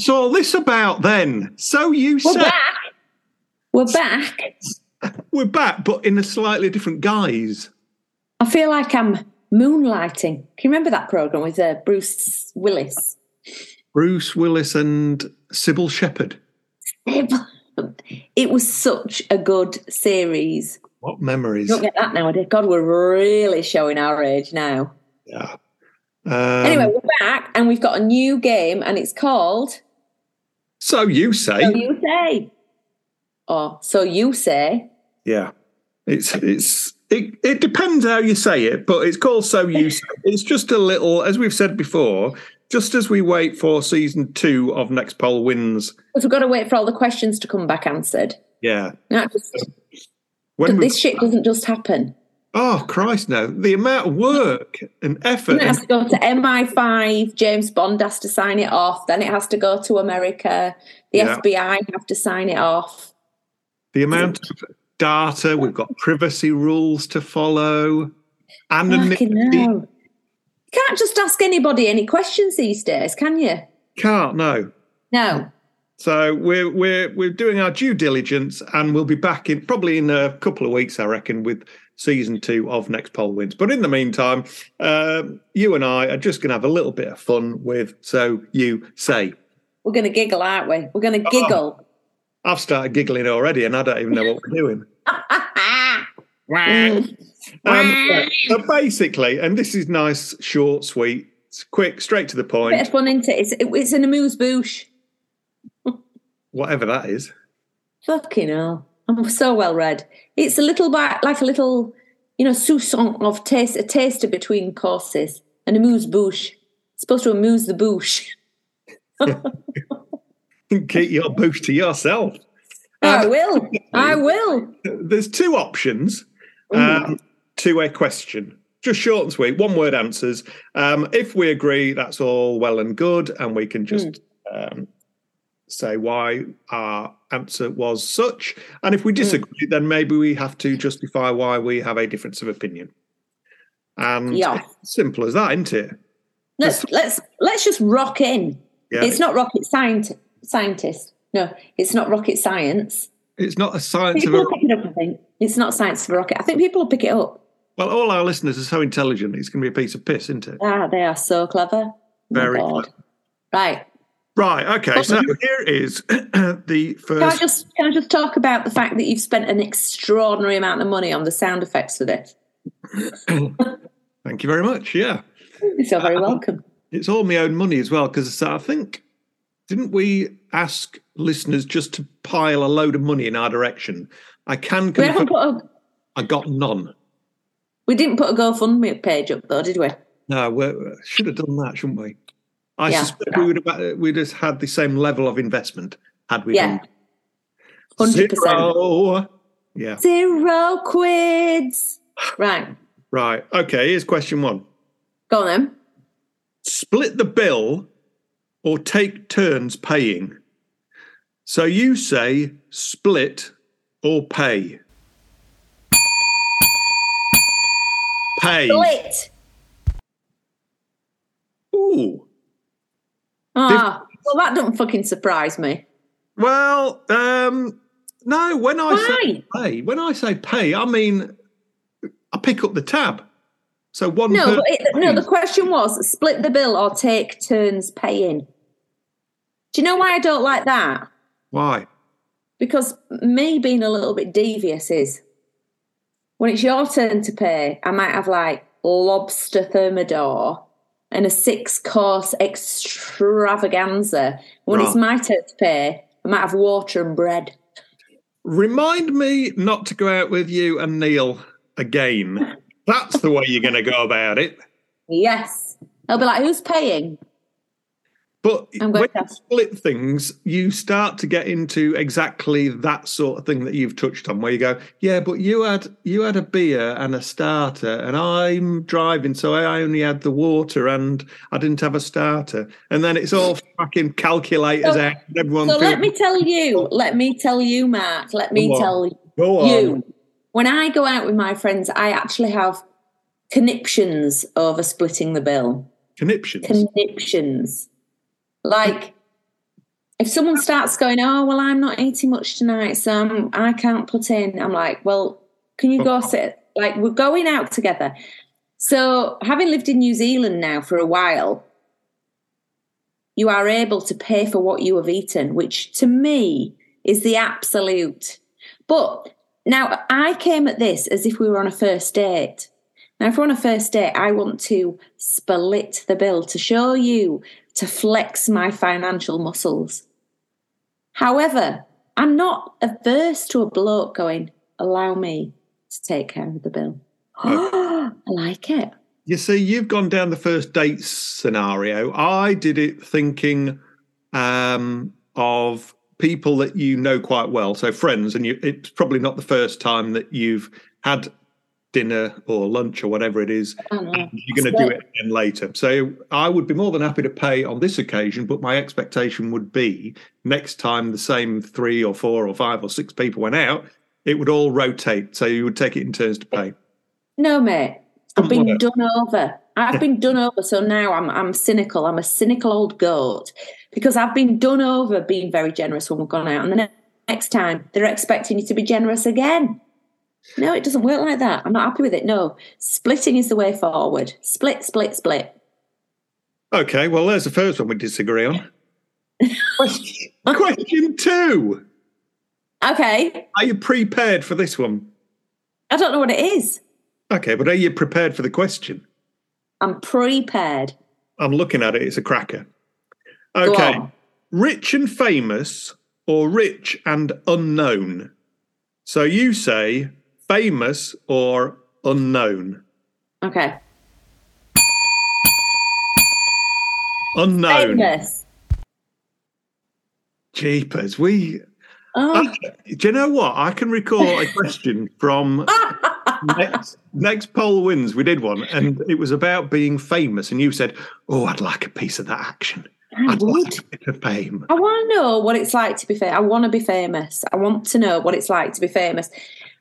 What's all this about then? So you We're said back. We're back. we're back, but in a slightly different guise. I feel like I'm moonlighting. Can you remember that program with uh, Bruce Willis? Bruce Willis and Cybill Shepherd. It was such a good series. What memories? You don't get that nowadays. God, we're really showing our age now. Yeah. Um, anyway, we're back and we've got a new game and it's called so you say, So You Say. Or So You Say. yeah. It's it's it, it depends how you say it, but it's called so you say. It's just a little, as we've said before, just as we wait for season two of Next Poll Wins. Because we've got to wait for all the questions to come back answered. Yeah. Not just, When this shit doesn't just happen. Oh Christ, no! The amount of work and effort. It has to go to MI5. James Bond has to sign it off. Then it has to go to America. The Yeah. FBI have to sign it off. the amount of data we've got privacy rules to follow anonymity. You can't just ask anybody any questions these days, can you? can't no No. so we're we're we're doing our due diligence and we'll be back in probably in a couple of weeks i reckon with season two of next poll wins but in the meantime um, you and i are just going to have a little bit of fun with so you say We're going to giggle, aren't we? We're going to giggle. i've started giggling already and i don't even know what we're doing Mm. um, so basically and this is nice short sweet quick straight to the point Bit of fun, isn't it? It's, it's an amuse bouche. whatever that is. Fucking hell. I'm so well read. It's a little bit like a little, you know, sousson of taste, a taster between courses. An amuse bouche. It's supposed to amuse the bouche. Keep your boost to yourself. I Um, will. I will. There's two options um, to a question. Just short and sweet, one word answers. Um, if we agree, that's all well and good, and we can just um, say why our answer was such. And if we disagree, then maybe we have to justify why we have a difference of opinion. And Yeah. simple as that, isn't it? Let's let's let's just rock in. Yeah. It's not rocket science scientist. No, it's not rocket science. It's not a science of People a pick it up, I think. It's not science of a rocket. I think people will pick it up. Well, all our listeners are so intelligent, it's going to be a piece of piss, isn't it? Ah, they are so clever. Oh Very God. Right. Right, okay, so here is the first. Can I just can I just talk about the fact that you've spent an extraordinary amount of money on the sound effects for this? Thank you very much. Yeah, You're so very um, welcome. it's all my own money as well, because I think, didn't we ask listeners just to pile a load of money in our direction? I can We haven't confirm put a I got none. we didn't put a GoFundMe page up though, did we? No, we should have done that, shouldn't we? I Yeah. suspect we would have uh, we'd have had the same level of investment had we Yeah. done Hundred percent. zero. Yeah. Zero quids. Right. Right. Okay. Here's question one. Go on then. split the bill or take turns paying. So you say split or pay. Pay. Split. Ooh. Ah, well, that doesn't fucking surprise me. Well, um, no. When I say pay, when I say pay, I mean I pick up the tab. So one. No, per- but it, no. The question was split the bill or take turns paying. Do you know why I don't like that? Why? Because me being a little bit devious is when it's your turn to pay, I might have like lobster thermidor and a six course extravaganza. When it's my turn to pay, I might have water and bread. Remind me not to go out with you and Neil again. That's the way you're going to go about it. Yes. They'll be like, who's paying? But when you split things, you start to get into exactly that sort of thing that you've touched on, where you go, yeah, but you had you had a beer and a starter, and I'm driving, so I only had the water and I didn't have a starter, and then it's all fucking calculators So- out. Everyone So let me tell you, let me tell you, Mark, let me tell go on. you. When I go out with my friends, I actually have conniptions over splitting the bill. conniptions. Conniptions. Like, if someone starts going, oh well, I'm not eating much tonight, so I'm, I can't put in. I'm like, well, can you go sit? Like we're going out together. So having lived in New Zealand now for a while, you are able to pay for what you have eaten, which to me is the absolute. But now I came at this as if we were on a first date. Now, if we're on a first date, I want to split the bill to show you, to flex my financial muscles. However, I'm not averse to a bloke going, allow me to take care of the bill. I like it. You see, you've gone down the first date scenario. I did it thinking um, of people that you know quite well, so friends, and you, it's probably not the first time that you've had dinner or lunch or whatever it is. You're going to do it again later. So I would be more than happy to pay on this occasion, but my expectation would be next time the same three or four or five or six people went out, it would all rotate. So you would take it in turns to pay. No, mate. I've been done over. I've been done over. So now I'm I'm cynical. I'm a cynical old goat because I've been done over being very generous when we've gone out. And the next time they're expecting you to be generous again. No, it doesn't work like that. I'm not happy with it. No, splitting is the way forward. Split, split, split. Okay, well, there's the first one we disagree on. question, question two. Okay. Are you prepared for this one? I don't know what it is. Okay, but are you prepared for the question? I'm prepared. I'm looking at it. It's a cracker. Okay. Rich and famous or rich and unknown? So you say famous or unknown? Okay. Unknown. Famous. Jeepers, we. Oh. I, do you know what? I can recall a question from next, next poll wins. We did one, and it was about being famous. And you said, "Oh, I'd like a piece of that action. I I'd would. like a bit of fame." I want to know what it's like to be famous. I want to be famous. I want to know what it's like to be famous.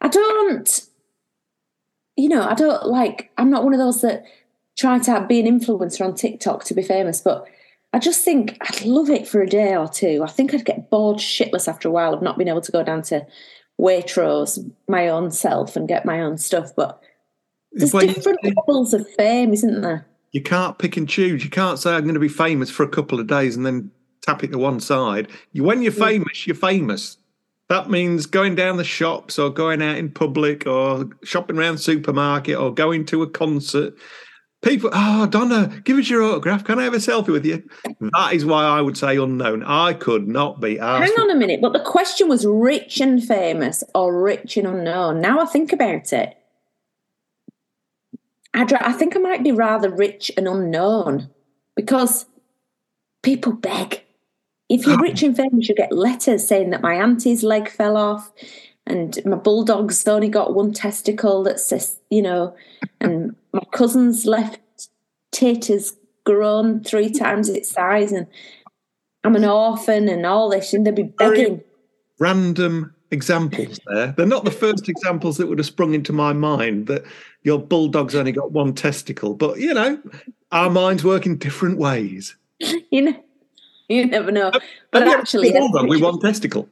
I don't, you know, I don't like, I'm not one of those that try to be an influencer on TikTok to be famous, but I just think I'd love it for a day or two. I think I'd get bored shitless after a while of not being able to go down to Waitrose my own self and get my own stuff. But there's Well, you- different levels of fame, isn't there? You can't pick and choose. You can't say I'm going to be famous for a couple of days and then tap it to one side. You, when you're famous, you're famous. That means going down the shops or going out in public or shopping around the supermarket or going to a concert. People, oh, Donna, give us your autograph. Can I have a selfie with you? Mm. That is why I would say unknown. I could not be asked. Hang on a minute, but the question was rich and famous or rich and unknown. Now I think about it. I think I might be rather rich and unknown because people beg. If you're ah. rich and famous, you get letters saying that my auntie's leg fell off and my bulldog's only got one testicle that says, you know, and my cousin's left tit has grown three mm. times its size and I'm an orphan and all this, and they'd be begging. Random examples there. They're not the first examples that would have sprung into my mind that your bulldog's only got one testicle. But, you know, our minds work in different ways. You know, you never know. But Have actually, with one testicle.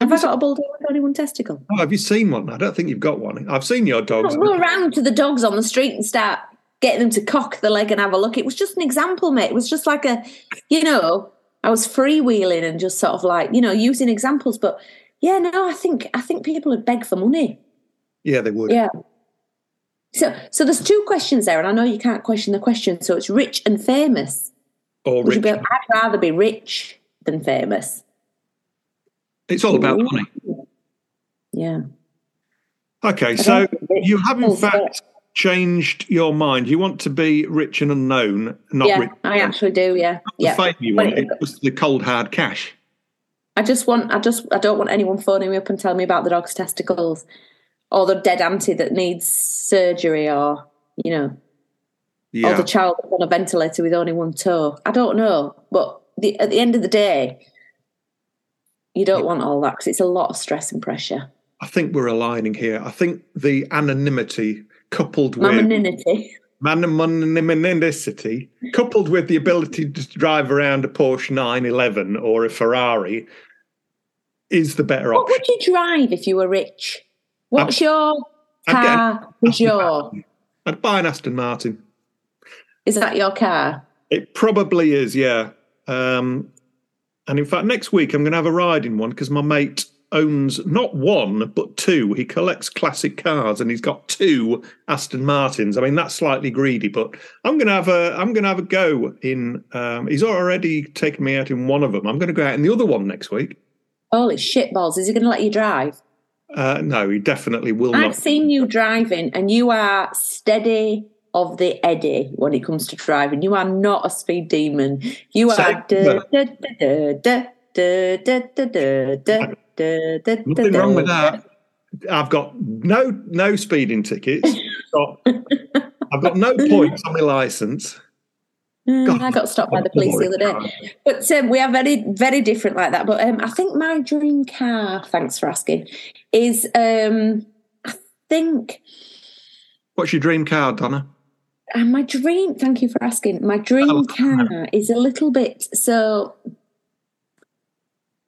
have I got a bulldog with only one testicle? Oh, have you seen one? I don't think you've got one. I've seen your dogs. Go around to the dogs on the street and start getting them to cock the leg and have a look. It was just an example, mate. It was just like a, you know, I was freewheeling and just sort of like, you know, using examples. But yeah, no, I think I think people would beg for money. Yeah, they would. Yeah. So so there's two questions there, and I know you can't question the question. So it's rich and famous. Or Would rich. be, I'd rather be rich than famous. It's all about money. Yeah. Okay, so don't think rich you have in fact changed your mind. You want to be rich and unknown, not yeah, rich. I actually do. Yeah, the yeah. fame you want. It was the cold hard cash. I just want, I just, I don't want anyone phoning me up and telling me about the dog's testicles or the dead auntie that needs surgery or, you know, or the child on a ventilator with only one toe. I don't know. But the, at the end of the day, you don't want all that because it's a lot of stress and pressure. I think we're aligning here. I think the anonymity coupled with Anonymity. coupled with the ability to drive around a Porsche 911 or a Ferrari, is the better What option. What would you drive if you were rich? What's your I'd an car? Was your I'd buy an Aston Martin. is that your car? It probably is, yeah. Um, and in fact, next week I'm going to have a ride in one because my mate owns not one but two. He collects classic cars and he's got two Aston Martins. I mean, that's slightly greedy, but I'm going to have a I'm going to have a go in. Um, he's already taken me out in one of them. I'm going to go out in the other one next week. Holy shit balls! Is he going to let you drive? Uh, no, he definitely will I've not. I've seen you driving, and you are steady of the eddy when it comes to driving. You are not a speed demon. You are. Nothing wrong with that. I've got no no speeding tickets. I've got, I've got no points on my license. Mm. I got stopped by the police the other day. But um, we are very, very different like that. But um, I think my dream car, thanks for asking, is um, I think What's your dream car, Donna? uh, my dream. Thank you for asking. My dream Oh, car is a little bit so.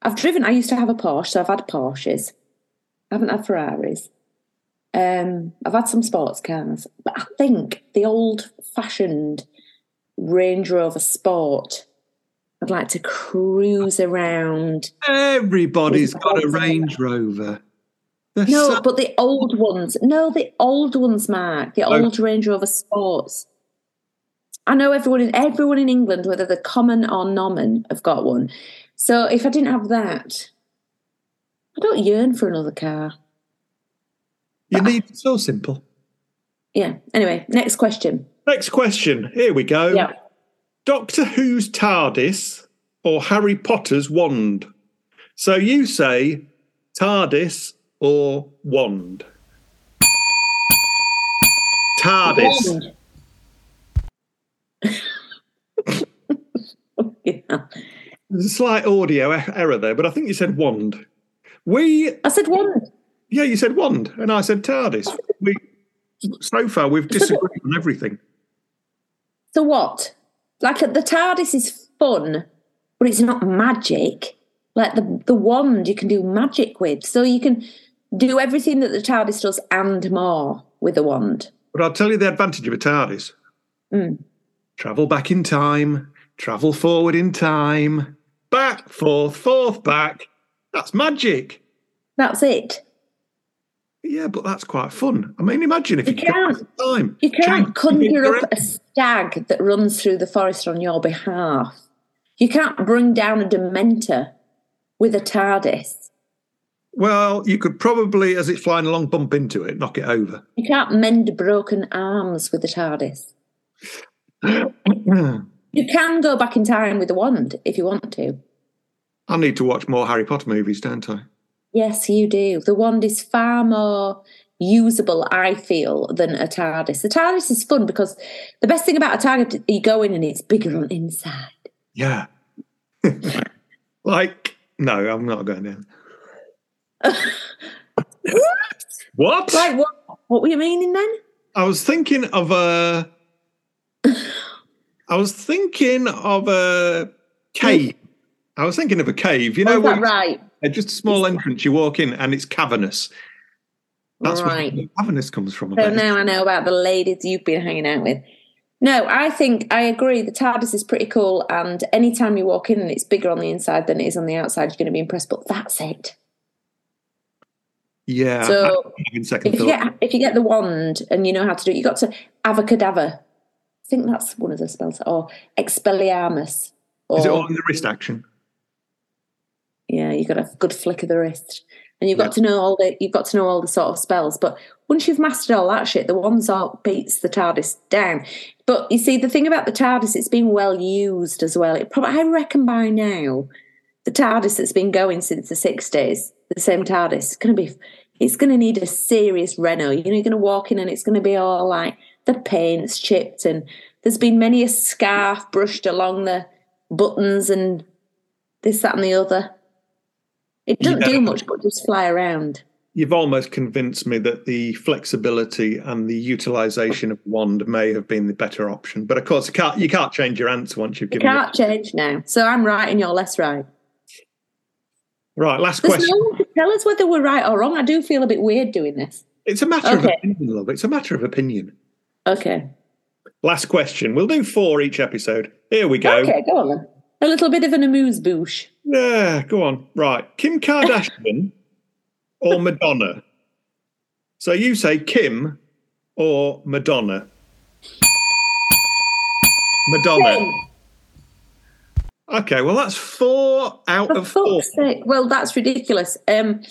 I've driven. I used to have a Porsche, so I've had Porsches. I haven't had Ferraris. Um, I've had some sports cars, but I think the old-fashioned Range Rover Sport. I'd like to cruise around. Everybody's got a Range Rover. They're No, so- but the old ones. No, the old ones, Mark. The Oh. old Range Rover Sports. I know everyone in everyone in England, whether they're common or nomen, have got one. So if I didn't have that, I don't yearn for another car. you need it's so simple. Yeah. Anyway, next question. Next question. Here we go. Yeah. Doctor Who's TARDIS or Harry Potter's wand? So you say TARDIS or wand? TARDIS. Yeah. There's a slight audio error there, but I think you said wand. We, I said wand. yeah, you said wand, and I said TARDIS. We, so far, we've disagreed on everything. So what? Like the TARDIS is fun, but it's not magic. Like the the wand you can do magic with. So you can do everything that the TARDIS does and more with the wand. But I'll tell you the advantage of a TARDIS. Mm. Travel back in time, travel forward in time, back, forth, forth, back. That's magic. That's it. Yeah, but that's quite fun. I mean, imagine if You you, could go back can't- time. You can't conjure up a stag that runs through the forest on your behalf. You can't bring down a dementor with a TARDIS. Well, you could probably, as it's flying along, bump into it, knock it over. You can't mend broken arms with a TARDIS. You can go back in time with a wand if you want to. I need to watch more Harry Potter movies, don't I? Yes, you do. The wand is far more usable, I feel, than a TARDIS. The TARDIS is fun because the best thing about a TARDIS, you go in and it's bigger on the inside. Yeah. like, no, I'm not going in. what? Like what? What were you meaning then? I was thinking of a. I was thinking of a cave. I was thinking of a cave. You know, oh, is right? just a small entrance. You walk in and it's cavernous. That's Right. where cavernous comes from. So now I know about the ladies you've been hanging out with. No, I think I agree. The TARDIS is pretty cool, and anytime you walk in and it's bigger on the inside than it is on the outside, you're going to be impressed. But that's it. Yeah. So if you get if you get the wand and you know how to do it, you got to avacadaver. I think that's one of the spells, or expelliarmus. Or, Is it all in the wrist action? Yeah, you got a good flick of the wrist, and you've got Yeah. to know all the you've got to know all the sort of spells. But once you've mastered all that shit, the one sort beats the TARDIS down. But you see, the thing about the TARDIS, it's been well used as well. It probably, I reckon, by now, the TARDIS that's been going since the sixties, the same TARDIS, is going to be, it's going to need a serious reno. You know, you're going to walk in and it's going to be all like the paint's chipped, and there's been many a scarf brushed along the buttons and this, that, and the other. It doesn't Yeah. do much but just fly around. you've almost convinced me that the flexibility and the utilization of wand may have been the better option. But of course, you can't you can't change your answer once you've given it. You can't change now. So I'm right and you're less right. Right, last There's question. no tell us whether we're right or wrong. I do feel a bit weird doing this. It's a matter Okay. of opinion, love. It's a matter of opinion. Okay. Last question. We'll do four each episode. Here we go. Okay, go on then. A little bit of an amuse bouche. Yeah, go on. Right. Kim Kardashian or Madonna? So you say Kim or Madonna? Madonna. Okay, well that's four out For of four. sake. Well, that's ridiculous. Um,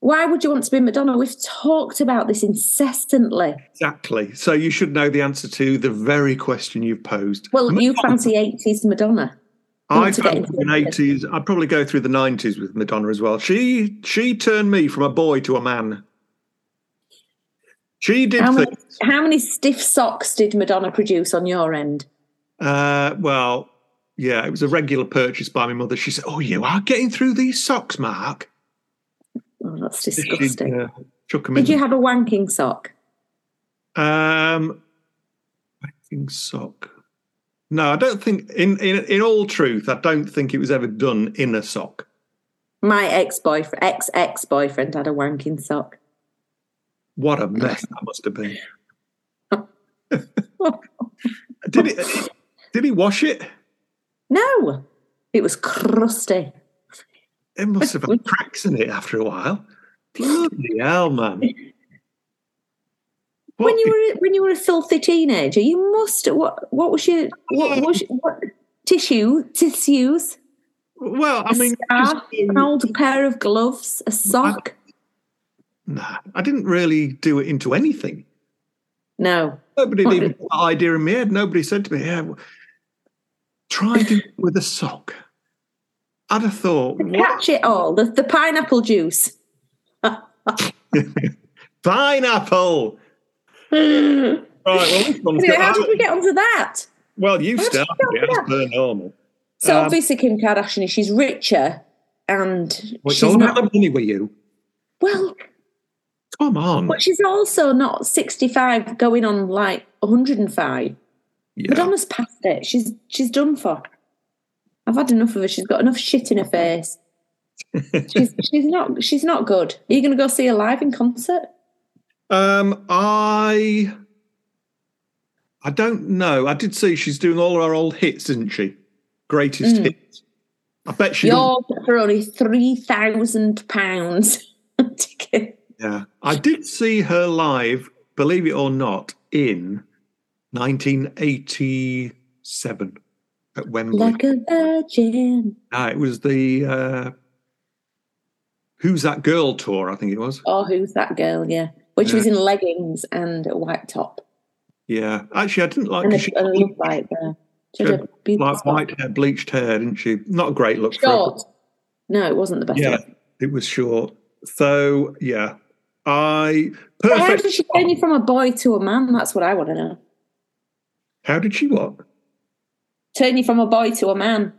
why would you want to be Madonna? We've talked about this incessantly. Exactly. So you should know the answer to the very question you've posed. Well, you fancy 80s Madonna. I want to get fancy into an it. eighties. I'd probably go through the nineties with Madonna as well. She she turned me from a boy to a man. She did How many, how many stiff socks did Madonna produce on your end? Uh, well, yeah, it was a regular purchase by my mother. She said, "Oh, you are getting through these socks, Mark." Oh, that's She, disgusting. uh, chuck 'em Did in. you have a wanking sock? Um, think sock. No, I don't think. In in in all truth, I don't think it was ever done in a sock. My ex boyfriend, ex ex boyfriend, had a wanking sock. What a mess that must have been. did it? Did he wash it? No, it was crusty. It must have had cracks in it after a while. Bloody hell, man! What when you were when you were a filthy teenager, you must. What what was your what was your, what tissue tissues? well, I mean, scarf, an old pair of gloves, a sock. nah, I didn't really do it into anything. No, Nobody What even did- put that idea in my head. Nobody said to me, "Yeah, well, try doing it with a sock." I'd have thought, catch it all. The the pineapple juice. pineapple. Anyway, Right, well, this one's how did we get onto that? well, you how did you started get it as per normal. So Um, obviously Kim Kardashian, she's richer, and Well, she's all not about the money with you. well. Come on. But she's also not 65 going on like 105. Yeah. Madonna's past it. She's she's done for. I've had enough of her. She's got enough shit in her face. She's she's not she's not good. Are you going to go see her live in concert? Um, I I don't know. I did see she's doing all her old hits, isn't she? Greatest Mm. hits. I bet she. Yours for only three thousand pounds ticket. Yeah, I did see her live. Believe it or not, in 1987 at Wembley. Like a virgin. Ah, it was the uh, Who's That Girl tour, I think it was. Oh, who's that girl? Yeah, she Yeah. was in leggings and a white top Yeah, actually, I didn't like and a, she a there. She had uh, beautiful like white hair, bleached hair, didn't she? Not a great look for her. short. No, it wasn't the best. Yeah, look. it was short. So yeah, I But How did she turn you from a boy to a man? That's what I want to know. How did she what? Turn you from a boy to a man.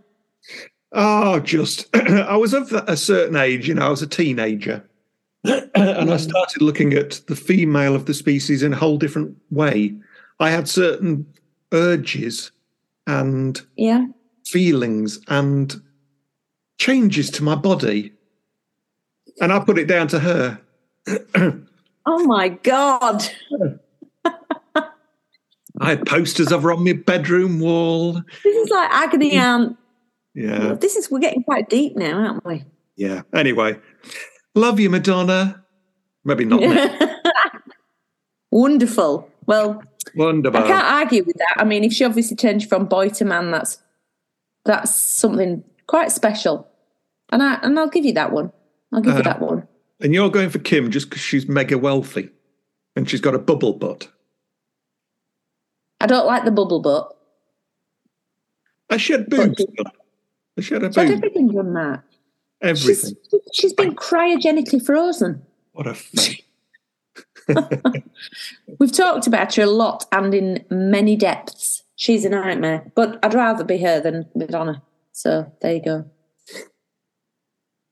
Oh, just I was of a certain age, you know, I was a teenager. and I started looking at the female of the species in a whole different way. I had certain urges and Yeah. feelings and changes to my body. And I put it down to her. Oh my god. I had posters of her on my bedroom wall. This is like agony aunt. Um, yeah, This is we're getting quite deep now, aren't we? yeah. Anyway, love you, Madonna. Maybe not. Wonderful. Well, Wonderful. I can't argue with that. I mean, if she obviously changed from boy to man, that's that's something quite special. And I and I'll give you that one. I'll give you Uh, that one. And you're going for Kim just because she's mega wealthy and she's got a bubble butt. I don't like the bubble butt. I she had But boobs. I she had a She had boob. everything done that. Everything. She's, she's been cryogenically frozen. What a fake. We've talked about her a lot and in many depths. She's a nightmare, but I'd rather be her than Madonna. So there you go.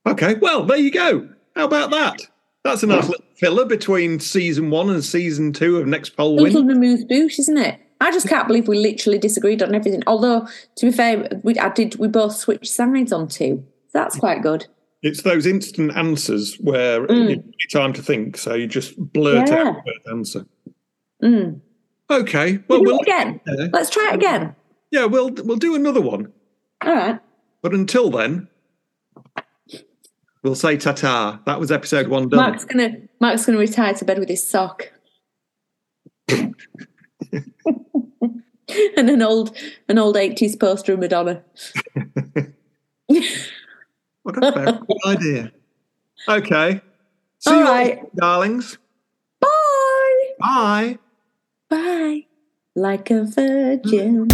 Okay, well, there you go. How about that? That's a nice little filler between season one and season two of Next Poll Win. Little Moose Boosh, isn't it? I just can't believe we literally disagreed on everything. Although, to be fair, we I did we both switched sides on two. That's quite good. It's those instant answers where Mm. you need time to think, so you just blurt Yeah. out the answer. Mm. Okay, well, we'll again. Let's try it again. yeah, we'll we'll do another one. All right. But until then, we'll say ta-ta. That was episode one done. Mark's gonna Mark's gonna retire to bed with his sock. and an old an old eighties poster of Madonna. What a very good idea. Okay. See All you right. later, darlings. Bye. Bye. Bye. Like a virgin.